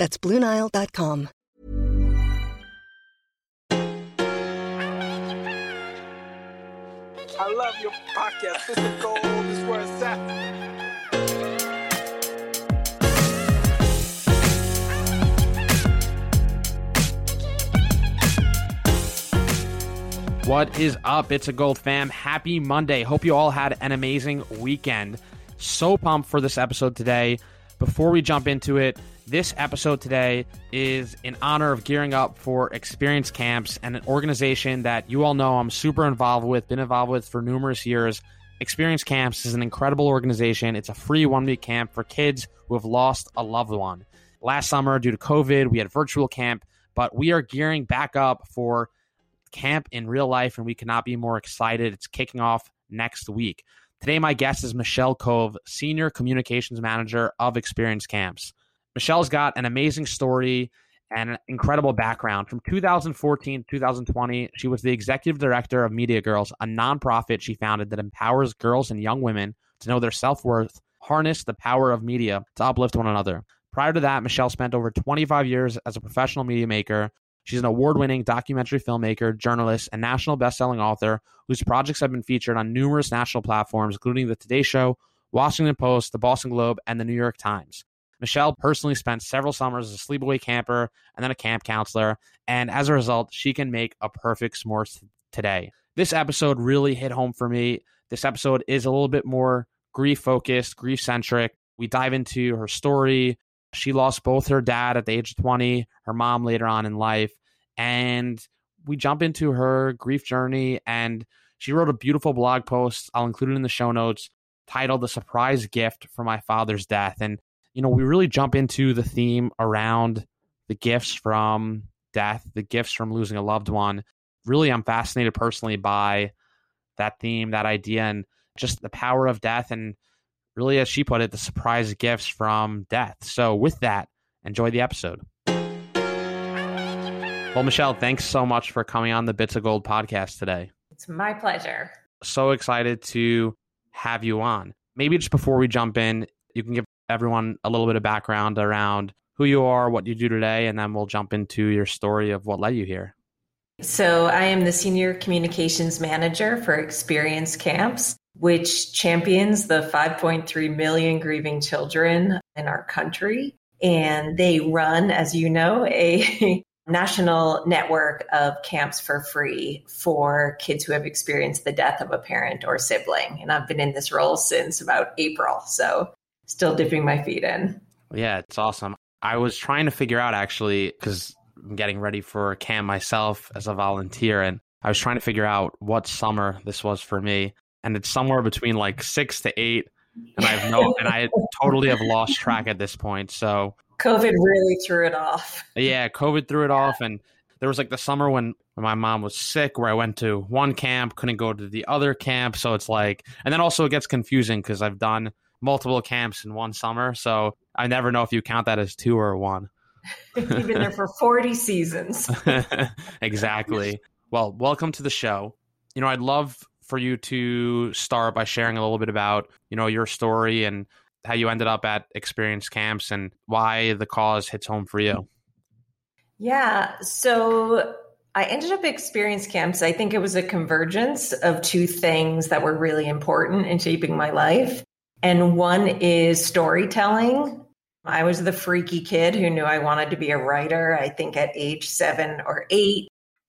That's BlueNile.com. I love your podcast. This is gold. This is where it's at. What is up? It's a Gold fam. Happy Monday. Hope you all had an amazing weekend. So pumped for this episode today. Before we jump into it, this episode today is in honor of gearing up for experience camps and an organization that you all know I'm super involved with, been involved with for numerous years. Experience Camps is an incredible organization. It's a free one week camp for kids who have lost a loved one. Last summer, due to COVID, we had virtual camp, but we are gearing back up for camp in real life, and we cannot be more excited. It's kicking off next week. Today, my guest is Michelle Cove, Senior Communications Manager of Experience Camps. Michelle's got an amazing story and an incredible background. From 2014 to 2020, she was the executive director of Media Girls, a nonprofit she founded that empowers girls and young women to know their self worth, harness the power of media to uplift one another. Prior to that, Michelle spent over 25 years as a professional media maker. She's an award winning documentary filmmaker, journalist, and national best selling author whose projects have been featured on numerous national platforms, including The Today Show, Washington Post, the Boston Globe, and the New York Times. Michelle personally spent several summers as a sleepaway camper and then a camp counselor, and as a result, she can make a perfect s'mores today. This episode really hit home for me. This episode is a little bit more grief focused, grief centric. We dive into her story. She lost both her dad at the age of 20, her mom later on in life, and we jump into her grief journey. And she wrote a beautiful blog post. I'll include it in the show notes titled The Surprise Gift for My Father's Death. And you know, we really jump into the theme around the gifts from death, the gifts from losing a loved one. Really, I'm fascinated personally by that theme, that idea, and just the power of death. And really, as she put it, the surprise gifts from death. So, with that, enjoy the episode. Well, Michelle, thanks so much for coming on the Bits of Gold podcast today. It's my pleasure. So excited to have you on. Maybe just before we jump in, you can give everyone a little bit of background around who you are, what you do today, and then we'll jump into your story of what led you here. So, I am the Senior Communications Manager for Experience Camps, which champions the 5.3 million grieving children in our country. And they run, as you know, a national network of camps for free for kids who have experienced the death of a parent or sibling. And I've been in this role since about April. So, still dipping my feet in. Yeah, it's awesome. I was trying to figure out actually because I'm getting ready for a camp myself as a volunteer, and I was trying to figure out what summer this was for me, and it's somewhere between like six to eight, and I've no, and I totally have lost track at this point. So COVID really threw it off. Yeah, COVID threw it yeah. off, and there was like the summer when, when my mom was sick, where I went to one camp, couldn't go to the other camp, so it's like, and then also it gets confusing because I've done multiple camps in one summer. So I never know if you count that as two or one. You've been there for 40 seasons. exactly. Well, welcome to the show. You know, I'd love for you to start by sharing a little bit about, you know, your story and how you ended up at experience camps and why the cause hits home for you. Yeah. So I ended up at experience camps. I think it was a convergence of two things that were really important in shaping my life. And one is storytelling. I was the freaky kid who knew I wanted to be a writer, I think at age seven or eight,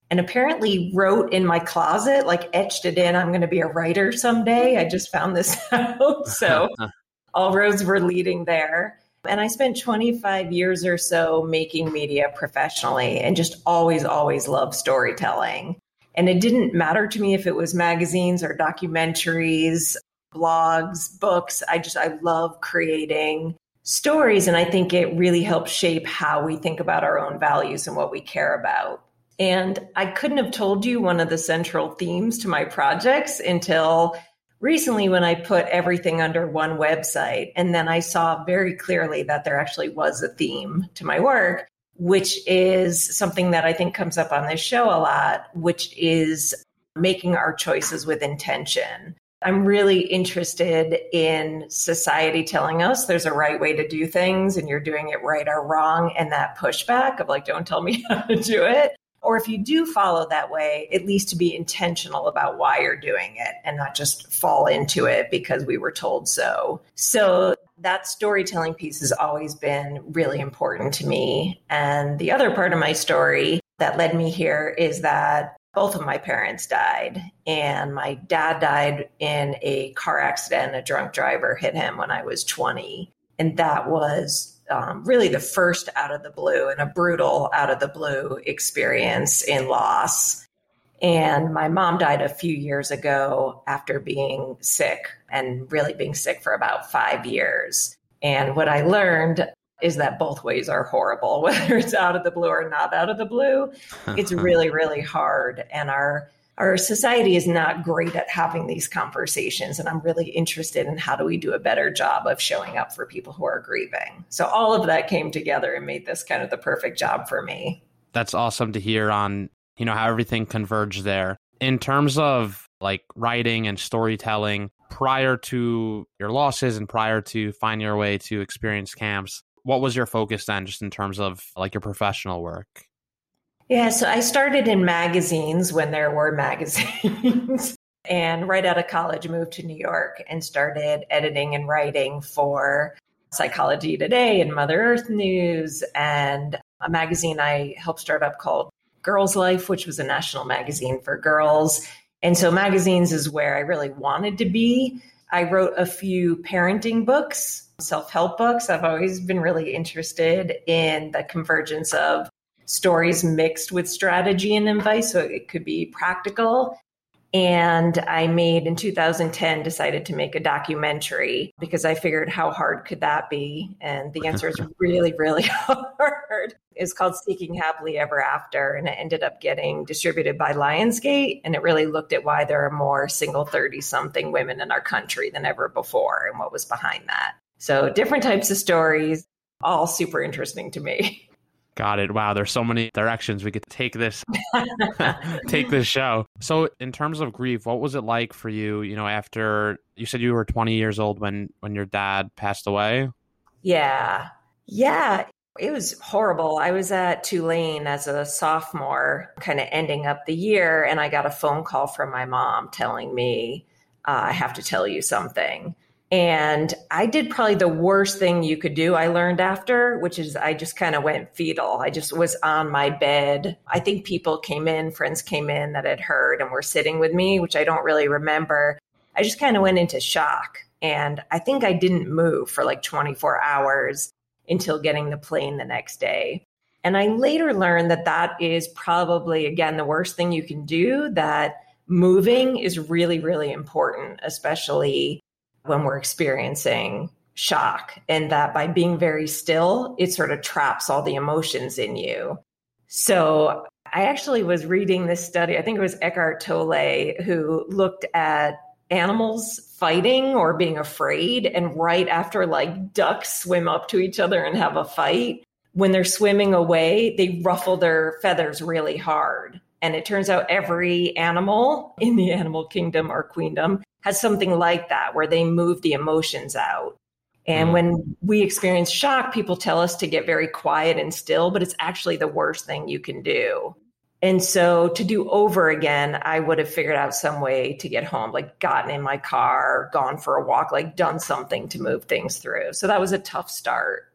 and apparently wrote in my closet, like etched it in, I'm going to be a writer someday. I just found this out. So all roads were leading there. And I spent 25 years or so making media professionally and just always, always loved storytelling. And it didn't matter to me if it was magazines or documentaries blogs, books. I just, I love creating stories. And I think it really helps shape how we think about our own values and what we care about. And I couldn't have told you one of the central themes to my projects until recently when I put everything under one website. And then I saw very clearly that there actually was a theme to my work, which is something that I think comes up on this show a lot, which is making our choices with intention. I'm really interested in society telling us there's a right way to do things and you're doing it right or wrong, and that pushback of like, don't tell me how to do it. Or if you do follow that way, at least to be intentional about why you're doing it and not just fall into it because we were told so. So that storytelling piece has always been really important to me. And the other part of my story that led me here is that both of my parents died and my dad died in a car accident a drunk driver hit him when i was 20 and that was um, really the first out of the blue and a brutal out of the blue experience in loss. And my mom died a few years ago after being sick and really being sick for about five years. And what I learned is that both ways are horrible, whether it's out of the blue or not out of the blue. it's really, really hard. And our our society is not great at having these conversations and i'm really interested in how do we do a better job of showing up for people who are grieving so all of that came together and made this kind of the perfect job for me that's awesome to hear on you know how everything converged there in terms of like writing and storytelling prior to your losses and prior to finding your way to experience camps what was your focus then just in terms of like your professional work yeah, so I started in magazines when there were magazines. and right out of college, moved to New York and started editing and writing for Psychology Today and Mother Earth News and a magazine I helped start up called Girls Life, which was a national magazine for girls. And so magazines is where I really wanted to be. I wrote a few parenting books, self help books. I've always been really interested in the convergence of stories mixed with strategy and advice. So it could be practical. And I made in 2010 decided to make a documentary because I figured how hard could that be? And the answer is really, really hard. It's called Seeking Happily Ever After. And it ended up getting distributed by Lionsgate. And it really looked at why there are more single 30 something women in our country than ever before and what was behind that. So different types of stories, all super interesting to me. Got it. Wow, there's so many directions we could take this take this show. So, in terms of grief, what was it like for you, you know, after you said you were 20 years old when when your dad passed away? Yeah. Yeah, it was horrible. I was at Tulane as a sophomore, kind of ending up the year, and I got a phone call from my mom telling me, uh, I have to tell you something. And I did probably the worst thing you could do, I learned after, which is I just kind of went fetal. I just was on my bed. I think people came in, friends came in that had heard and were sitting with me, which I don't really remember. I just kind of went into shock. And I think I didn't move for like 24 hours until getting the plane the next day. And I later learned that that is probably, again, the worst thing you can do, that moving is really, really important, especially when we're experiencing shock, and that by being very still, it sort of traps all the emotions in you. So I actually was reading this study, I think it was Eckhart Tolle, who looked at animals fighting or being afraid. And right after like ducks swim up to each other and have a fight, when they're swimming away, they ruffle their feathers really hard. And it turns out every animal in the animal kingdom or queendom has something like that where they move the emotions out. And mm. when we experience shock, people tell us to get very quiet and still, but it's actually the worst thing you can do. And so to do over again, I would have figured out some way to get home, like gotten in my car, gone for a walk, like done something to move things through. So that was a tough start.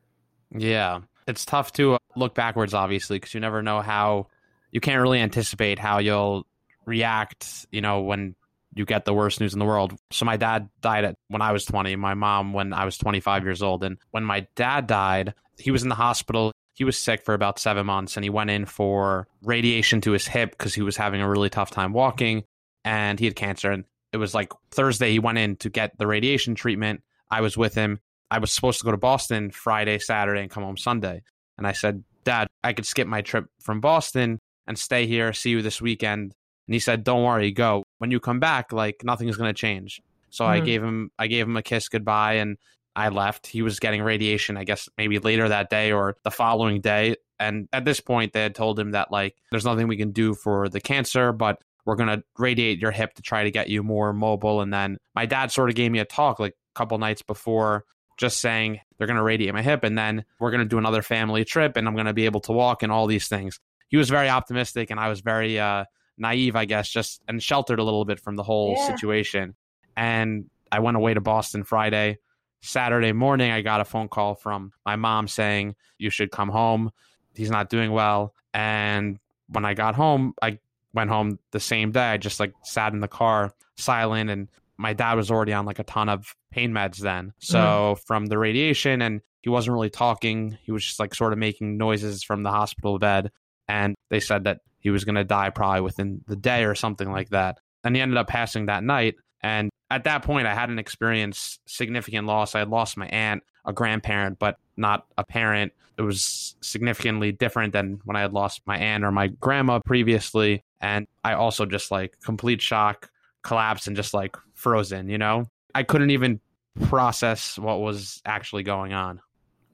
Yeah. It's tough to look backwards, obviously, because you never know how you can't really anticipate how you'll react, you know, when you get the worst news in the world. So my dad died at when I was 20, my mom when I was 25 years old. And when my dad died, he was in the hospital. He was sick for about seven months and he went in for radiation to his hip because he was having a really tough time walking and he had cancer. And it was like Thursday, he went in to get the radiation treatment. I was with him. I was supposed to go to Boston Friday, Saturday, and come home Sunday. And I said, Dad, I could skip my trip from Boston and stay here, see you this weekend. And he said, Don't worry, go. When you come back, like nothing's gonna change. So mm-hmm. I gave him I gave him a kiss goodbye and I left. He was getting radiation, I guess maybe later that day or the following day. And at this point they had told him that like there's nothing we can do for the cancer, but we're gonna radiate your hip to try to get you more mobile. And then my dad sort of gave me a talk like a couple nights before just saying they're going to radiate my hip and then we're going to do another family trip and I'm going to be able to walk and all these things. He was very optimistic and I was very uh, naive, I guess, just and sheltered a little bit from the whole yeah. situation. And I went away to Boston Friday. Saturday morning, I got a phone call from my mom saying, You should come home. He's not doing well. And when I got home, I went home the same day. I just like sat in the car silent and my dad was already on like a ton of pain meds then. So mm. from the radiation and he wasn't really talking. He was just like sort of making noises from the hospital bed. And they said that he was going to die probably within the day or something like that. And he ended up passing that night. And at that point, I hadn't experienced significant loss. I had lost my aunt, a grandparent, but not a parent. It was significantly different than when I had lost my aunt or my grandma previously. And I also just like complete shock, collapse, and just like frozen, you know? I couldn't even process what was actually going on.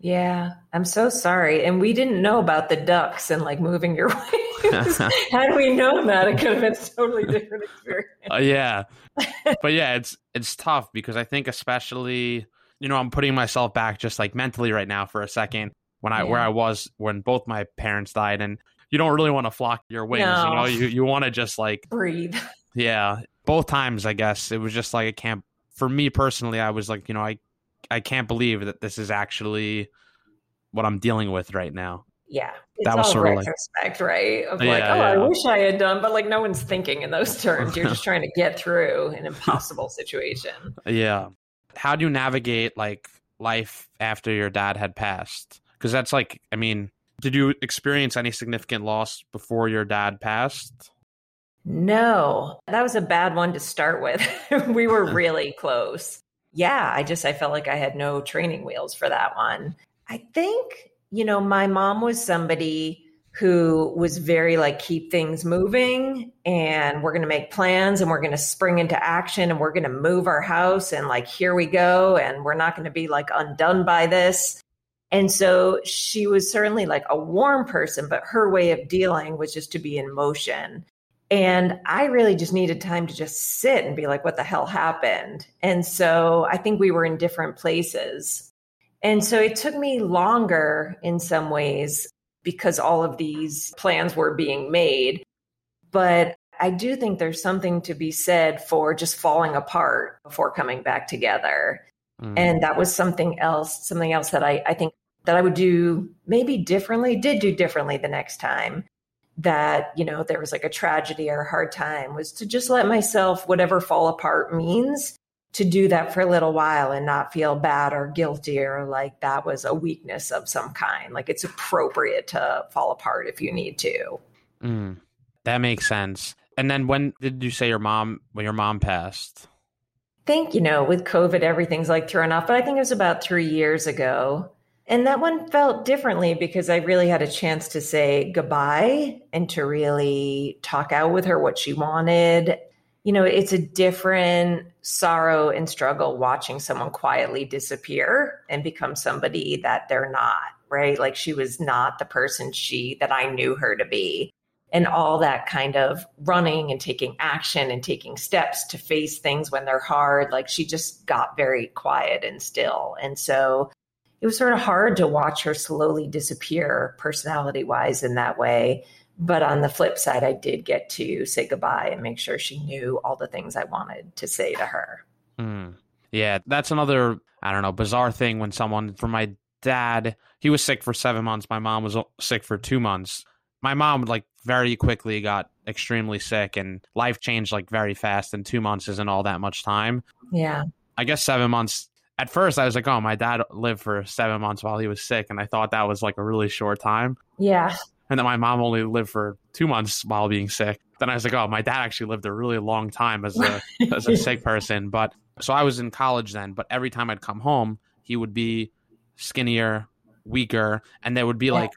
Yeah, I'm so sorry. And we didn't know about the ducks and like moving your waves. Had we known that, it could have been a totally different experience. Uh, yeah, but yeah, it's it's tough because I think especially you know I'm putting myself back just like mentally right now for a second when I yeah. where I was when both my parents died, and you don't really want to flock your wings. No. You know, you you want to just like breathe. Yeah, both times I guess it was just like I can't for me personally, I was like, you know, I I can't believe that this is actually what I'm dealing with right now. Yeah, it's that was all sort of retrospect, like, right? Of like, oh, yeah, oh, yeah. I wish I had done, but like no one's thinking in those terms. You're just trying to get through an impossible situation. Yeah. How do you navigate like life after your dad had passed? Because that's like, I mean, did you experience any significant loss before your dad passed? No, that was a bad one to start with. we were really close. Yeah, I just I felt like I had no training wheels for that one. I think, you know, my mom was somebody who was very like keep things moving and we're going to make plans and we're going to spring into action and we're going to move our house and like here we go and we're not going to be like undone by this. And so she was certainly like a warm person, but her way of dealing was just to be in motion. And I really just needed time to just sit and be like, what the hell happened? And so I think we were in different places. And so it took me longer in some ways because all of these plans were being made. But I do think there's something to be said for just falling apart before coming back together. Mm. And that was something else, something else that I, I think that I would do maybe differently, did do differently the next time that you know there was like a tragedy or a hard time was to just let myself whatever fall apart means to do that for a little while and not feel bad or guilty or like that was a weakness of some kind. Like it's appropriate to fall apart if you need to. Mm, that makes sense. And then when did you say your mom when your mom passed? I think you know with covid everything's like thrown off but i think it was about three years ago and that one felt differently because I really had a chance to say goodbye and to really talk out with her what she wanted. You know, it's a different sorrow and struggle watching someone quietly disappear and become somebody that they're not, right? Like she was not the person she that I knew her to be. And all that kind of running and taking action and taking steps to face things when they're hard. Like she just got very quiet and still. And so it was sort of hard to watch her slowly disappear personality wise in that way. But on the flip side, I did get to say goodbye and make sure she knew all the things I wanted to say to her. Mm. Yeah, that's another, I don't know, bizarre thing when someone, for my dad, he was sick for seven months. My mom was sick for two months. My mom, like, very quickly got extremely sick and life changed, like, very fast. And two months isn't all that much time. Yeah. I guess seven months at first I was like, oh, my dad lived for seven months while he was sick, and I thought that was like a really short time. Yeah. And then my mom only lived for two months while being sick. Then I was like, oh, my dad actually lived a really long time as a as a sick person. But so I was in college then, but every time I'd come home, he would be skinnier, weaker, and there would be like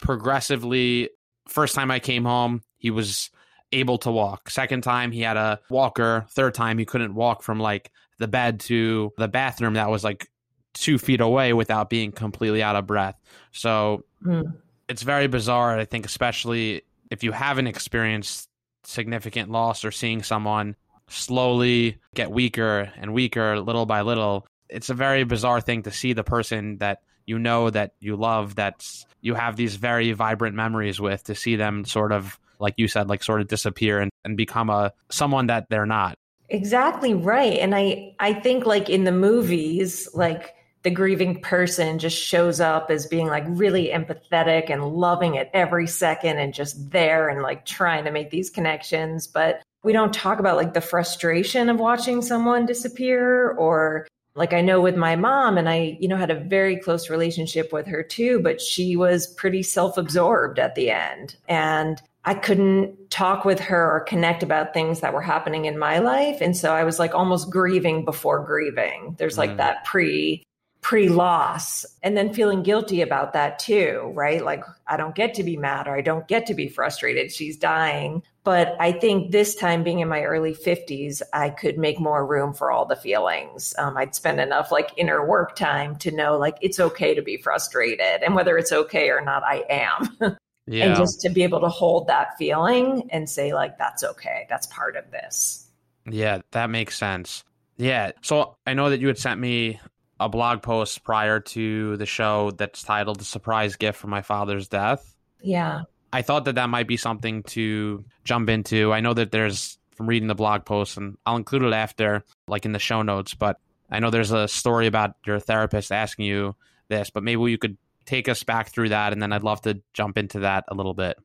progressively. First time I came home, he was able to walk. Second time, he had a walker. Third time, he couldn't walk from like the bed to the bathroom that was like two feet away without being completely out of breath. So mm. it's very bizarre. I think, especially if you haven't experienced significant loss or seeing someone slowly get weaker and weaker little by little, it's a very bizarre thing to see the person that you know that you love that you have these very vibrant memories with to see them sort of like you said like sort of disappear and, and become a someone that they're not exactly right and i i think like in the movies like the grieving person just shows up as being like really empathetic and loving it every second and just there and like trying to make these connections but we don't talk about like the frustration of watching someone disappear or like I know with my mom and I you know had a very close relationship with her too but she was pretty self-absorbed at the end and I couldn't talk with her or connect about things that were happening in my life and so I was like almost grieving before grieving there's like mm. that pre pre loss and then feeling guilty about that too, right? Like, I don't get to be mad or I don't get to be frustrated. She's dying. But I think this time being in my early 50s, I could make more room for all the feelings. Um, I'd spend enough like inner work time to know like it's okay to be frustrated. And whether it's okay or not, I am. yeah. And just to be able to hold that feeling and say, like, that's okay. That's part of this. Yeah, that makes sense. Yeah. So I know that you had sent me a blog post prior to the show that's titled "The Surprise Gift for My Father's Death." Yeah, I thought that that might be something to jump into. I know that there's from reading the blog post, and I'll include it after, like in the show notes. But I know there's a story about your therapist asking you this, but maybe you could take us back through that, and then I'd love to jump into that a little bit.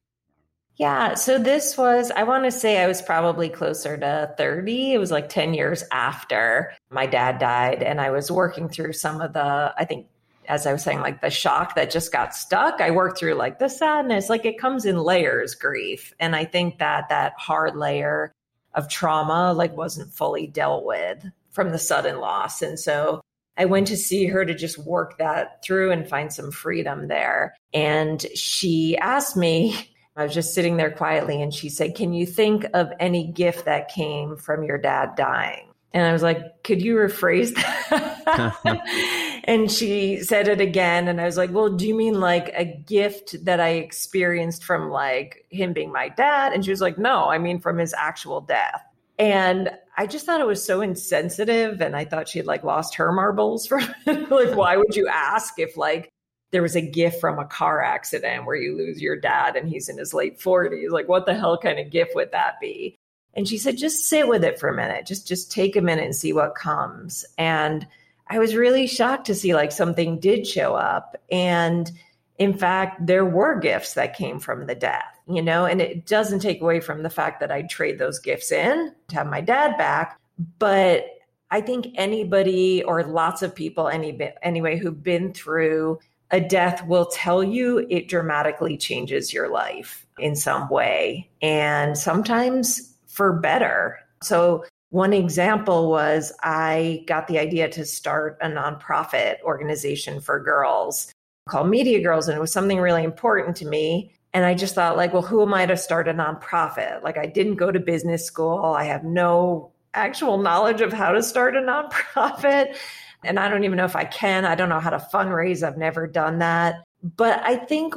Yeah. So this was, I want to say I was probably closer to 30. It was like 10 years after my dad died. And I was working through some of the, I think, as I was saying, like the shock that just got stuck. I worked through like the sadness, like it comes in layers, grief. And I think that that hard layer of trauma, like, wasn't fully dealt with from the sudden loss. And so I went to see her to just work that through and find some freedom there. And she asked me, I was just sitting there quietly and she said, Can you think of any gift that came from your dad dying? And I was like, Could you rephrase that? and she said it again. And I was like, Well, do you mean like a gift that I experienced from like him being my dad? And she was like, No, I mean from his actual death. And I just thought it was so insensitive. And I thought she had like lost her marbles from like, why would you ask if like there was a gift from a car accident where you lose your dad and he's in his late 40s like what the hell kind of gift would that be? And she said just sit with it for a minute. Just just take a minute and see what comes. And i was really shocked to see like something did show up. And in fact there were gifts that came from the death you know and it doesn't take away from the fact that i'd trade those gifts in to have my dad back but i think anybody or lots of people any anyway who've been through a death will tell you it dramatically changes your life in some way, and sometimes for better. So, one example was I got the idea to start a nonprofit organization for girls called Media Girls, and it was something really important to me. And I just thought, like, well, who am I to start a nonprofit? Like, I didn't go to business school, I have no actual knowledge of how to start a nonprofit. And I don't even know if I can. I don't know how to fundraise. I've never done that. But I think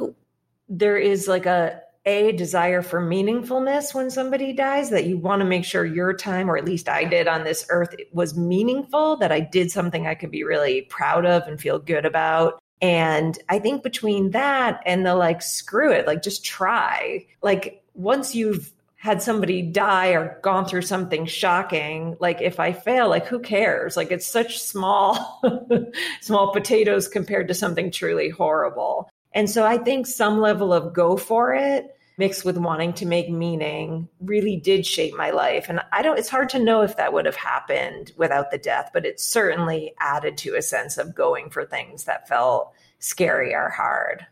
there is like a a desire for meaningfulness when somebody dies that you want to make sure your time or at least I did on this earth was meaningful that I did something I could be really proud of and feel good about and I think between that and the like screw it like just try. Like once you've had somebody die or gone through something shocking like if i fail like who cares? Like it's such small small potatoes compared to something truly horrible. And so i think some level of go for it mixed with wanting to make meaning really did shape my life and i don't it's hard to know if that would have happened without the death but it certainly added to a sense of going for things that felt scary or hard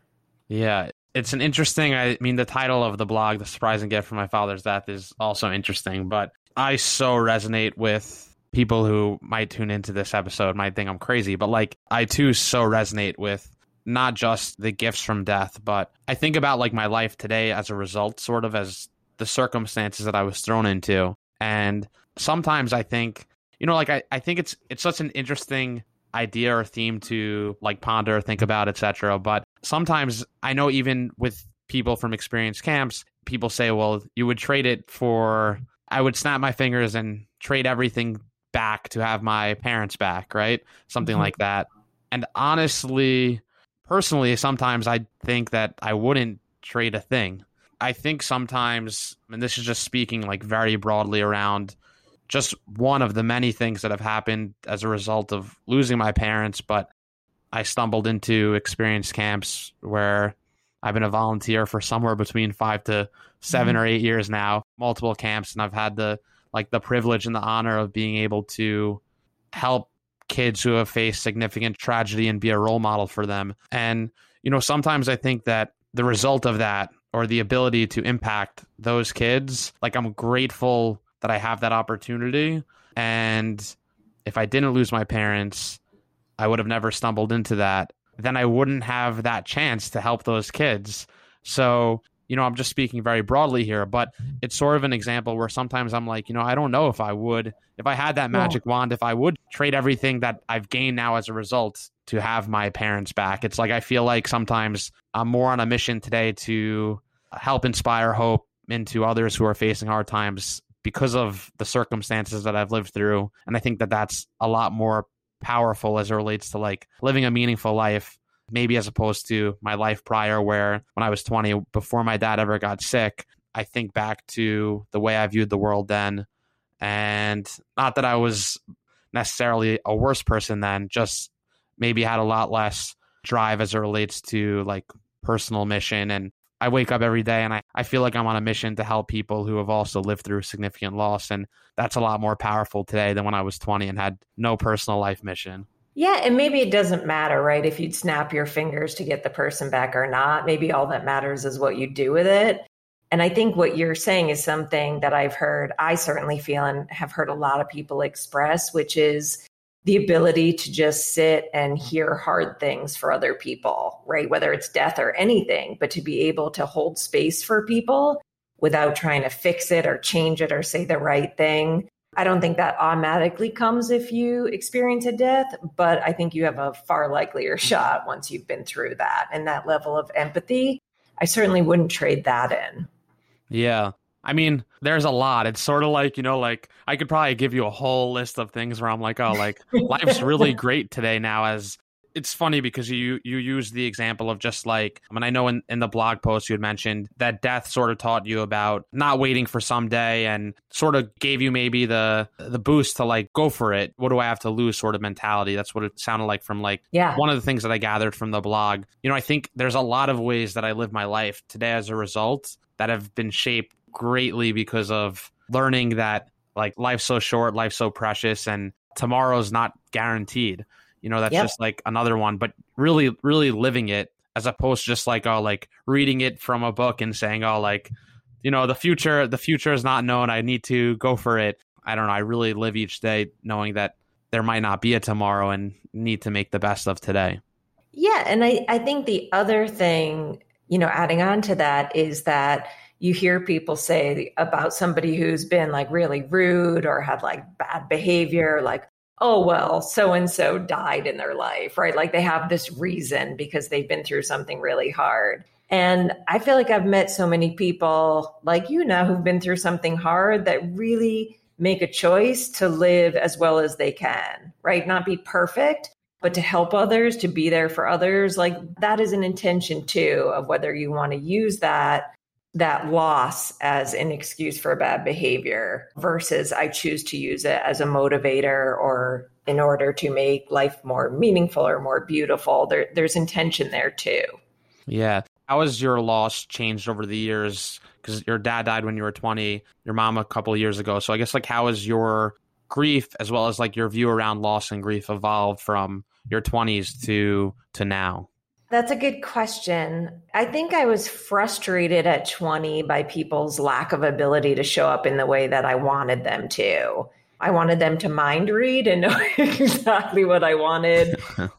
yeah it's an interesting. I mean, the title of the blog, "The Surprising Gift from My Father's Death," is also interesting. But I so resonate with people who might tune into this episode might think I'm crazy, but like I too so resonate with not just the gifts from death, but I think about like my life today as a result, sort of as the circumstances that I was thrown into. And sometimes I think, you know, like I, I think it's it's such an interesting idea or theme to like ponder, think about, etc. But sometimes I know even with people from experienced camps, people say, well, you would trade it for I would snap my fingers and trade everything back to have my parents back, right? Something mm-hmm. like that. And honestly, personally, sometimes I think that I wouldn't trade a thing. I think sometimes, and this is just speaking like very broadly around just one of the many things that have happened as a result of losing my parents, but I stumbled into experience camps where I've been a volunteer for somewhere between five to 7 mm-hmm. or eight years now, multiple camps, and I've had the like the privilege and the honor of being able to help kids who have faced significant tragedy and be a role model for them. And, you know, sometimes I think that the result of that or the ability to impact those kids, like I'm grateful that I have that opportunity. And if I didn't lose my parents, I would have never stumbled into that. Then I wouldn't have that chance to help those kids. So you know, I'm just speaking very broadly here, but it's sort of an example where sometimes I'm like, you know, I don't know if I would, if I had that magic wand, if I would trade everything that I've gained now as a result to have my parents back. It's like I feel like sometimes I'm more on a mission today to help inspire hope into others who are facing hard times because of the circumstances that I've lived through. And I think that that's a lot more powerful as it relates to like living a meaningful life maybe as opposed to my life prior, where when I was 20, before my dad ever got sick, I think back to the way I viewed the world then. And not that I was necessarily a worse person then, just maybe had a lot less drive as it relates to like personal mission. And I wake up every day and I, I feel like I'm on a mission to help people who have also lived through significant loss. And that's a lot more powerful today than when I was 20 and had no personal life mission. Yeah, and maybe it doesn't matter, right? If you'd snap your fingers to get the person back or not. Maybe all that matters is what you do with it. And I think what you're saying is something that I've heard, I certainly feel and have heard a lot of people express, which is the ability to just sit and hear hard things for other people, right? Whether it's death or anything, but to be able to hold space for people without trying to fix it or change it or say the right thing I don't think that automatically comes if you experience a death, but I think you have a far likelier shot once you've been through that. And that level of empathy, I certainly wouldn't trade that in. Yeah. I mean, there's a lot. It's sort of like, you know, like I could probably give you a whole list of things where I'm like, oh, like life's really great today now as it's funny because you you use the example of just like I mean I know in, in the blog post you had mentioned that death sort of taught you about not waiting for someday and sort of gave you maybe the the boost to like go for it. What do I have to lose sort of mentality. That's what it sounded like from like yeah. one of the things that I gathered from the blog. You know, I think there's a lot of ways that I live my life today as a result that have been shaped greatly because of learning that like life's so short, life's so precious and tomorrow's not guaranteed. You know, that's yep. just like another one, but really, really living it as opposed to just like, oh, like reading it from a book and saying, oh, like, you know, the future, the future is not known. I need to go for it. I don't know. I really live each day knowing that there might not be a tomorrow and need to make the best of today. Yeah. And I, I think the other thing, you know, adding on to that is that you hear people say about somebody who's been like really rude or had like bad behavior, like, oh, well, so and so died in their life, right? Like they have this reason because they've been through something really hard. And I feel like I've met so many people like you now who've been through something hard that really make a choice to live as well as they can, right? Not be perfect, but to help others, to be there for others. Like that is an intention too of whether you want to use that that loss as an excuse for bad behavior versus I choose to use it as a motivator or in order to make life more meaningful or more beautiful. There, there's intention there too. Yeah. How has your loss changed over the years? Because your dad died when you were 20, your mom a couple years ago. So I guess like how has your grief as well as like your view around loss and grief evolved from your 20s to to now? That's a good question. I think I was frustrated at 20 by people's lack of ability to show up in the way that I wanted them to. I wanted them to mind read and know exactly what I wanted.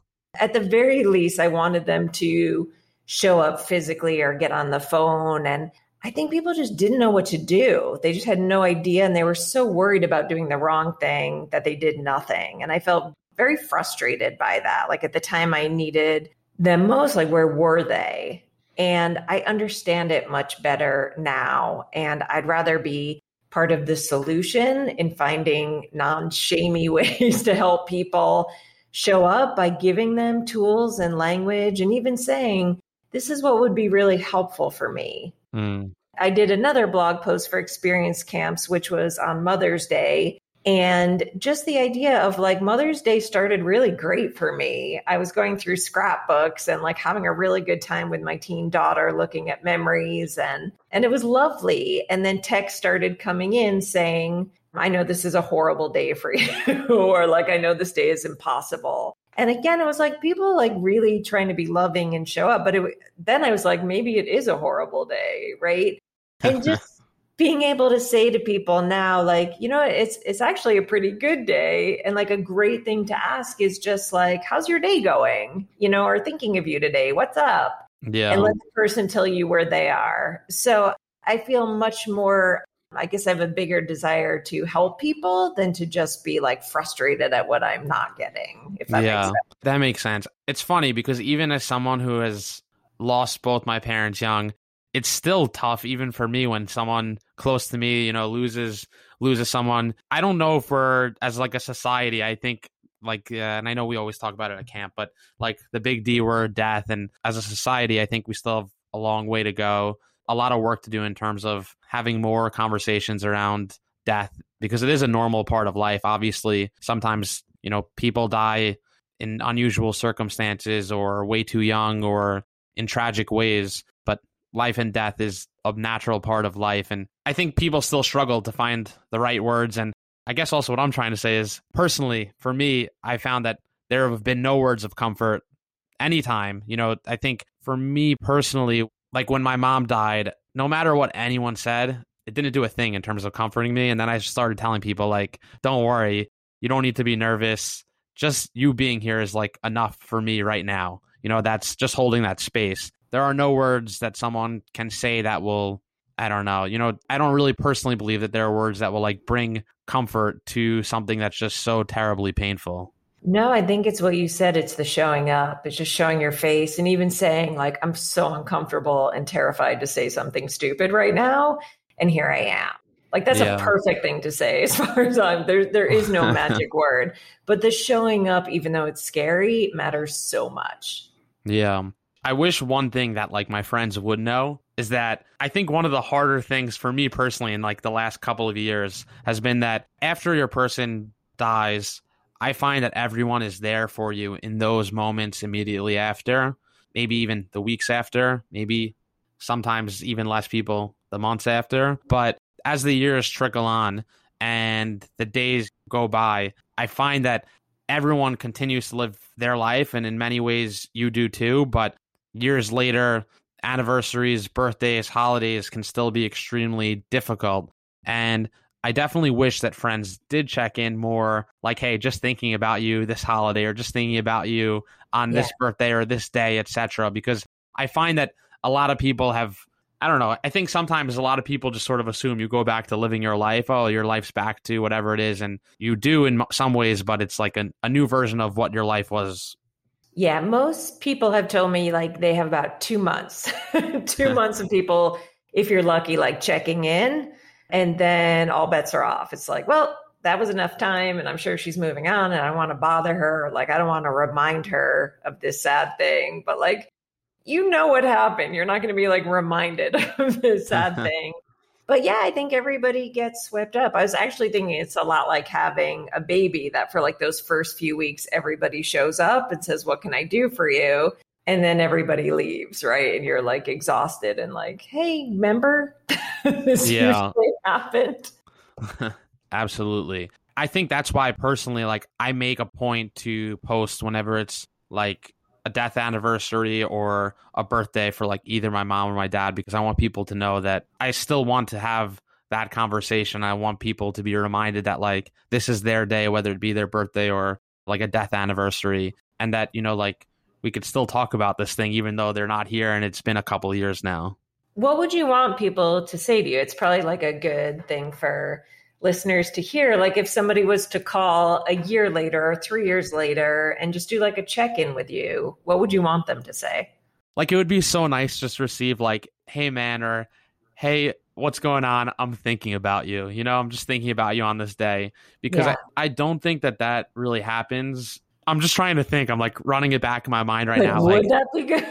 At the very least, I wanted them to show up physically or get on the phone. And I think people just didn't know what to do. They just had no idea. And they were so worried about doing the wrong thing that they did nothing. And I felt very frustrated by that. Like at the time I needed them most, like where were they? And I understand it much better now. And I'd rather be part of the solution in finding non shamey ways to help people show up by giving them tools and language and even saying, this is what would be really helpful for me. Mm. I did another blog post for experience camps, which was on Mother's Day. And just the idea of like Mother's Day started really great for me. I was going through scrapbooks and like having a really good time with my teen daughter looking at memories and and it was lovely. And then text started coming in saying, I know this is a horrible day for you or like I know this day is impossible. And again, it was like people like really trying to be loving and show up. But it, then I was like, maybe it is a horrible day, right? And just being able to say to people now, like, you know, it's it's actually a pretty good day, and like a great thing to ask is just like, how's your day going? You know, or thinking of you today. What's up? Yeah. And let the person tell you where they are. So I feel much more I guess I have a bigger desire to help people than to just be like frustrated at what I'm not getting. If that yeah, makes sense. that makes sense. It's funny because even as someone who has lost both my parents young, it's still tough even for me when someone close to me, you know, loses loses someone. I don't know if we're as like a society. I think like, uh, and I know we always talk about it at camp, but like the big D word, death, and as a society, I think we still have a long way to go a lot of work to do in terms of having more conversations around death because it is a normal part of life. Obviously, sometimes, you know, people die in unusual circumstances or way too young or in tragic ways, but life and death is a natural part of life. And I think people still struggle to find the right words. And I guess also what I'm trying to say is personally, for me, I found that there have been no words of comfort anytime. You know, I think for me personally, like when my mom died, no matter what anyone said, it didn't do a thing in terms of comforting me. And then I started telling people, like, don't worry, you don't need to be nervous. Just you being here is like enough for me right now. You know, that's just holding that space. There are no words that someone can say that will, I don't know, you know, I don't really personally believe that there are words that will like bring comfort to something that's just so terribly painful. No, I think it's what you said. It's the showing up. It's just showing your face and even saying, like, I'm so uncomfortable and terrified to say something stupid right now. And here I am. Like that's yeah. a perfect thing to say as far as I'm there there is no magic word. But the showing up, even though it's scary, matters so much. Yeah. I wish one thing that like my friends would know is that I think one of the harder things for me personally in like the last couple of years has been that after your person dies, I find that everyone is there for you in those moments immediately after, maybe even the weeks after, maybe sometimes even less people the months after. But as the years trickle on and the days go by, I find that everyone continues to live their life. And in many ways, you do too. But years later, anniversaries, birthdays, holidays can still be extremely difficult. And I definitely wish that friends did check in more like, hey, just thinking about you this holiday or just thinking about you on yeah. this birthday or this day, etc. Because I find that a lot of people have I don't know. I think sometimes a lot of people just sort of assume you go back to living your life. Oh, your life's back to whatever it is. And you do in some ways, but it's like a, a new version of what your life was. Yeah. Most people have told me like they have about two months, two months of people, if you're lucky, like checking in and then all bets are off. It's like, well, that was enough time and I'm sure she's moving on and I don't want to bother her. Like, I don't want to remind her of this sad thing, but like, you know what happened. You're not going to be like reminded of this sad thing. But yeah, I think everybody gets swept up. I was actually thinking it's a lot like having a baby that for like those first few weeks, everybody shows up and says, What can I do for you? and then everybody leaves, right? And you're like exhausted and like, hey, remember this yeah. usually happened. Absolutely. I think that's why personally, like, I make a point to post whenever it's like a death anniversary or a birthday for like either my mom or my dad because I want people to know that I still want to have that conversation. I want people to be reminded that like this is their day, whether it be their birthday or like a death anniversary, and that you know like we could still talk about this thing even though they're not here and it's been a couple years now. What would you want people to say to you? It's probably like a good thing for listeners to hear. Like if somebody was to call a year later or three years later and just do like a check in with you, what would you want them to say? Like it would be so nice just receive like, hey man, or hey, what's going on? I'm thinking about you. You know, I'm just thinking about you on this day because yeah. I, I don't think that that really happens I'm just trying to think. I'm like running it back in my mind right now. Would like, that be good?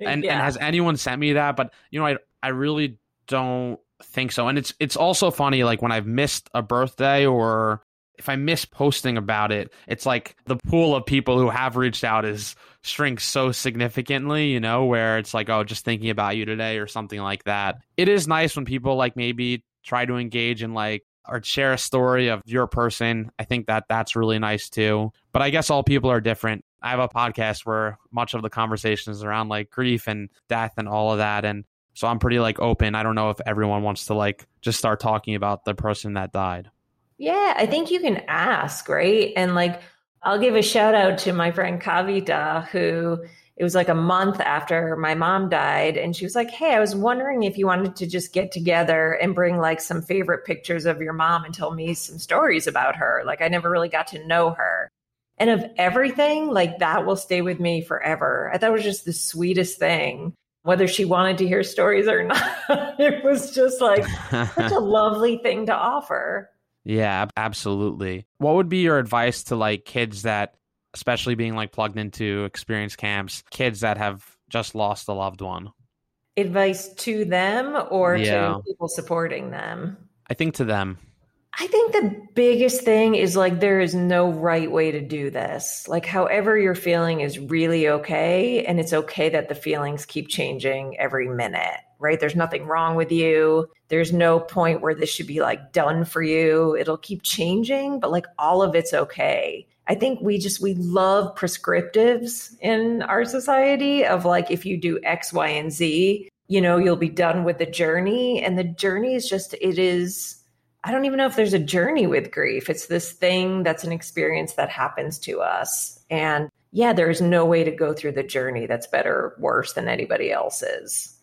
and, yeah. and has anyone sent me that? But you know, I I really don't think so. And it's it's also funny like when I've missed a birthday or if I miss posting about it, it's like the pool of people who have reached out is shrinks so significantly, you know, where it's like, oh, just thinking about you today or something like that. It is nice when people like maybe try to engage in like or share a story of your person. I think that that's really nice too. But I guess all people are different. I have a podcast where much of the conversation is around like grief and death and all of that. And so I'm pretty like open. I don't know if everyone wants to like just start talking about the person that died. Yeah, I think you can ask, right? And like, I'll give a shout out to my friend Kavita, who it was like a month after my mom died and she was like hey i was wondering if you wanted to just get together and bring like some favorite pictures of your mom and tell me some stories about her like i never really got to know her and of everything like that will stay with me forever i thought it was just the sweetest thing whether she wanted to hear stories or not it was just like such a lovely thing to offer yeah absolutely what would be your advice to like kids that especially being like plugged into experience camps, kids that have just lost a loved one? Advice to them or yeah. to people supporting them? I think to them. I think the biggest thing is like there is no right way to do this. Like, however you're feeling is really okay. And it's okay that the feelings keep changing every minute, right? There's nothing wrong with you. There's no point where this should be like done for you. It'll keep changing, but like all of it's okay. I think we just we love prescriptives in our society of like if you do X, Y, and Z, you know, you'll be done with the journey. And the journey is just it is I don't even know if there's a journey with grief. It's this thing that's an experience that happens to us. And yeah, there is no way to go through the journey that's better or worse than anybody else's.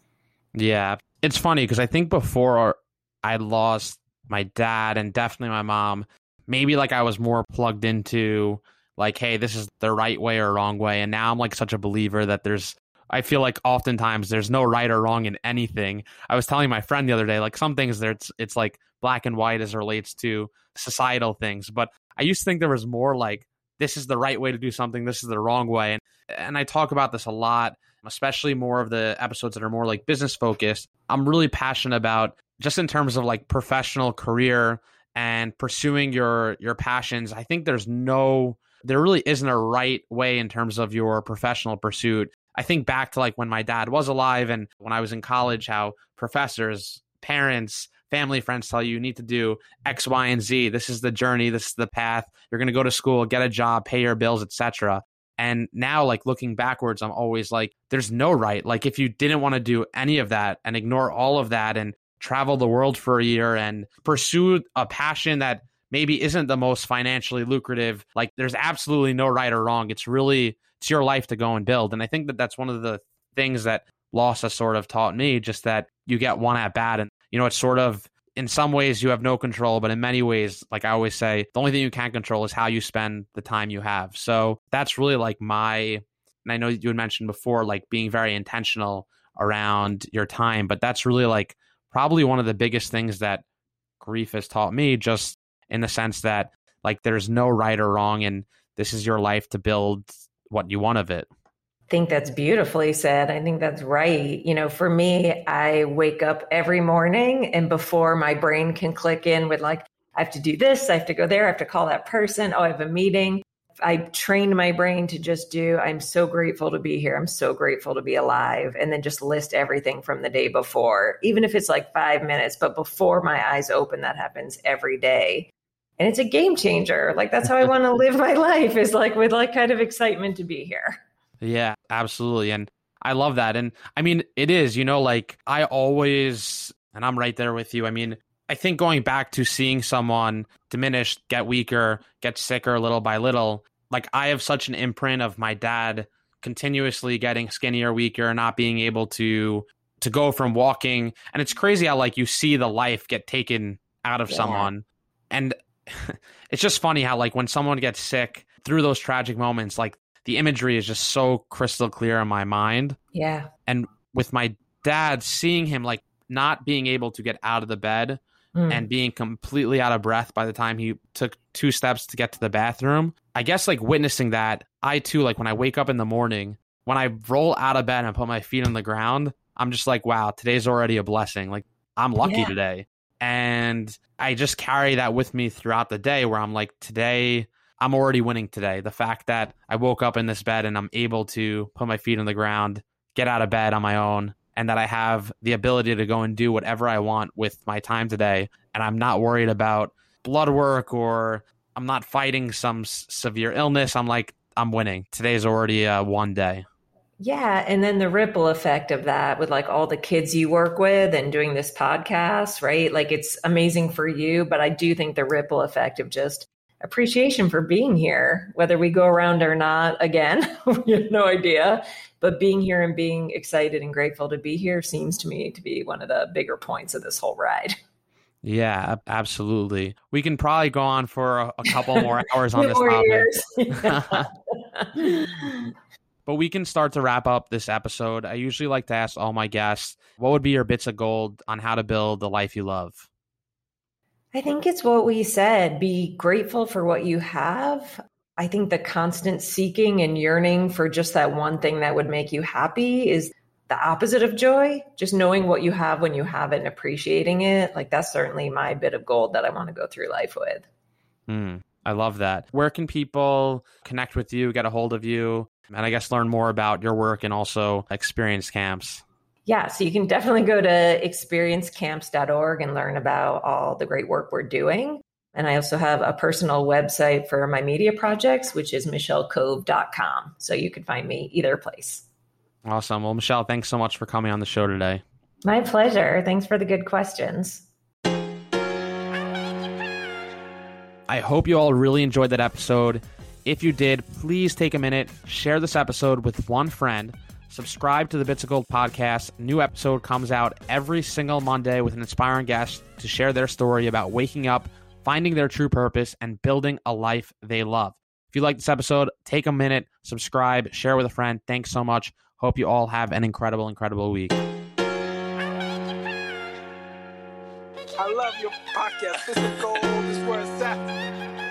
Yeah. It's funny because I think before I lost my dad and definitely my mom, maybe like I was more plugged into like, hey, this is the right way or wrong way. And now I'm like such a believer that there's I feel like oftentimes there's no right or wrong in anything. I was telling my friend the other day, like some things there it's it's like black and white as relates to societal things. But I used to think there was more like this is the right way to do something, this is the wrong way. And and I talk about this a lot, especially more of the episodes that are more like business focused. I'm really passionate about just in terms of like professional career and pursuing your your passions i think there's no there really isn't a right way in terms of your professional pursuit i think back to like when my dad was alive and when i was in college how professors parents family friends tell you you need to do x y and z. This is the journey. This is the path. You're going to go to school get a job pay your bills etc and now like looking backwards i'm always like there's no right. Like if you didn't want to do any of that and ignore all of that and travel the world for a year and pursue a passion that maybe isn't the most financially lucrative like there's absolutely no right or wrong. It's really it's your life to go and build. And i think that that's one of the things that loss has sort of taught me just that you get one at bat and you know it's sort of in some ways you have no control but in many ways like i always say the only thing you can control is how you spend the time you have. So that's really like my and i know you had mentioned before like being very intentional around your time but that's really like probably one of the biggest things that grief has taught me, just in the sense that like there's no right or wrong, and this is your life to build what you want of it. I think that's beautifully said. I think that's right. You know, for me, I wake up every morning, and before my brain can click in with like, I have to do this, I have to go there, I have to call that person, oh, I have a meeting. I trained my brain to just do, I'm so grateful to be here. I'm so grateful to be alive. And then just list everything from the day before, even if it's like five minutes, but before my eyes open, that happens every day. And it's a game changer. Like that's how I want to live my life is like with like kind of excitement to be here. Yeah, absolutely. And I love that. And I mean, it is, you know, like I always, and I'm right there with you. I mean, I think going back to seeing someone diminish, get weaker, get sicker little by little, like I have such an imprint of my dad continuously getting skinnier, weaker, not being able to to go from walking and it's crazy how like you see the life get taken out of yeah. someone and it's just funny how like when someone gets sick through those tragic moments like the imagery is just so crystal clear in my mind yeah and with my dad seeing him like not being able to get out of the bed mm. and being completely out of breath by the time he took two steps to get to the bathroom i guess like witnessing that i too like when i wake up in the morning when i roll out of bed and put my feet on the ground i'm just like wow today's already a blessing like i'm lucky yeah. today and I just carry that with me throughout the day where I'm like, today, I'm already winning today. The fact that I woke up in this bed and I'm able to put my feet on the ground, get out of bed on my own, and that I have the ability to go and do whatever I want with my time today. And I'm not worried about blood work or I'm not fighting some s- severe illness. I'm like, I'm winning. Today's already one day. Yeah. And then the ripple effect of that with like all the kids you work with and doing this podcast, right? Like it's amazing for you. But I do think the ripple effect of just appreciation for being here, whether we go around or not, again, we have no idea. But being here and being excited and grateful to be here seems to me to be one of the bigger points of this whole ride. Yeah, absolutely. We can probably go on for a, a couple more hours on this topic. But we can start to wrap up this episode. I usually like to ask all my guests, what would be your bits of gold on how to build the life you love? I think it's what we said be grateful for what you have. I think the constant seeking and yearning for just that one thing that would make you happy is the opposite of joy. Just knowing what you have when you have it and appreciating it. Like that's certainly my bit of gold that I want to go through life with. Mm, I love that. Where can people connect with you, get a hold of you? And I guess learn more about your work and also experience camps? Yeah, so you can definitely go to experiencecamps.org and learn about all the great work we're doing. And I also have a personal website for my media projects, which is michellecove.com. So you can find me either place. Awesome. Well, Michelle, thanks so much for coming on the show today. My pleasure. Thanks for the good questions. I hope you all really enjoyed that episode. If you did, please take a minute, share this episode with one friend, subscribe to the Bits of Gold podcast. New episode comes out every single Monday with an inspiring guest to share their story about waking up, finding their true purpose, and building a life they love. If you like this episode, take a minute, subscribe, share with a friend. Thanks so much. Hope you all have an incredible, incredible week. I love your podcast. This is gold. This is where it's at.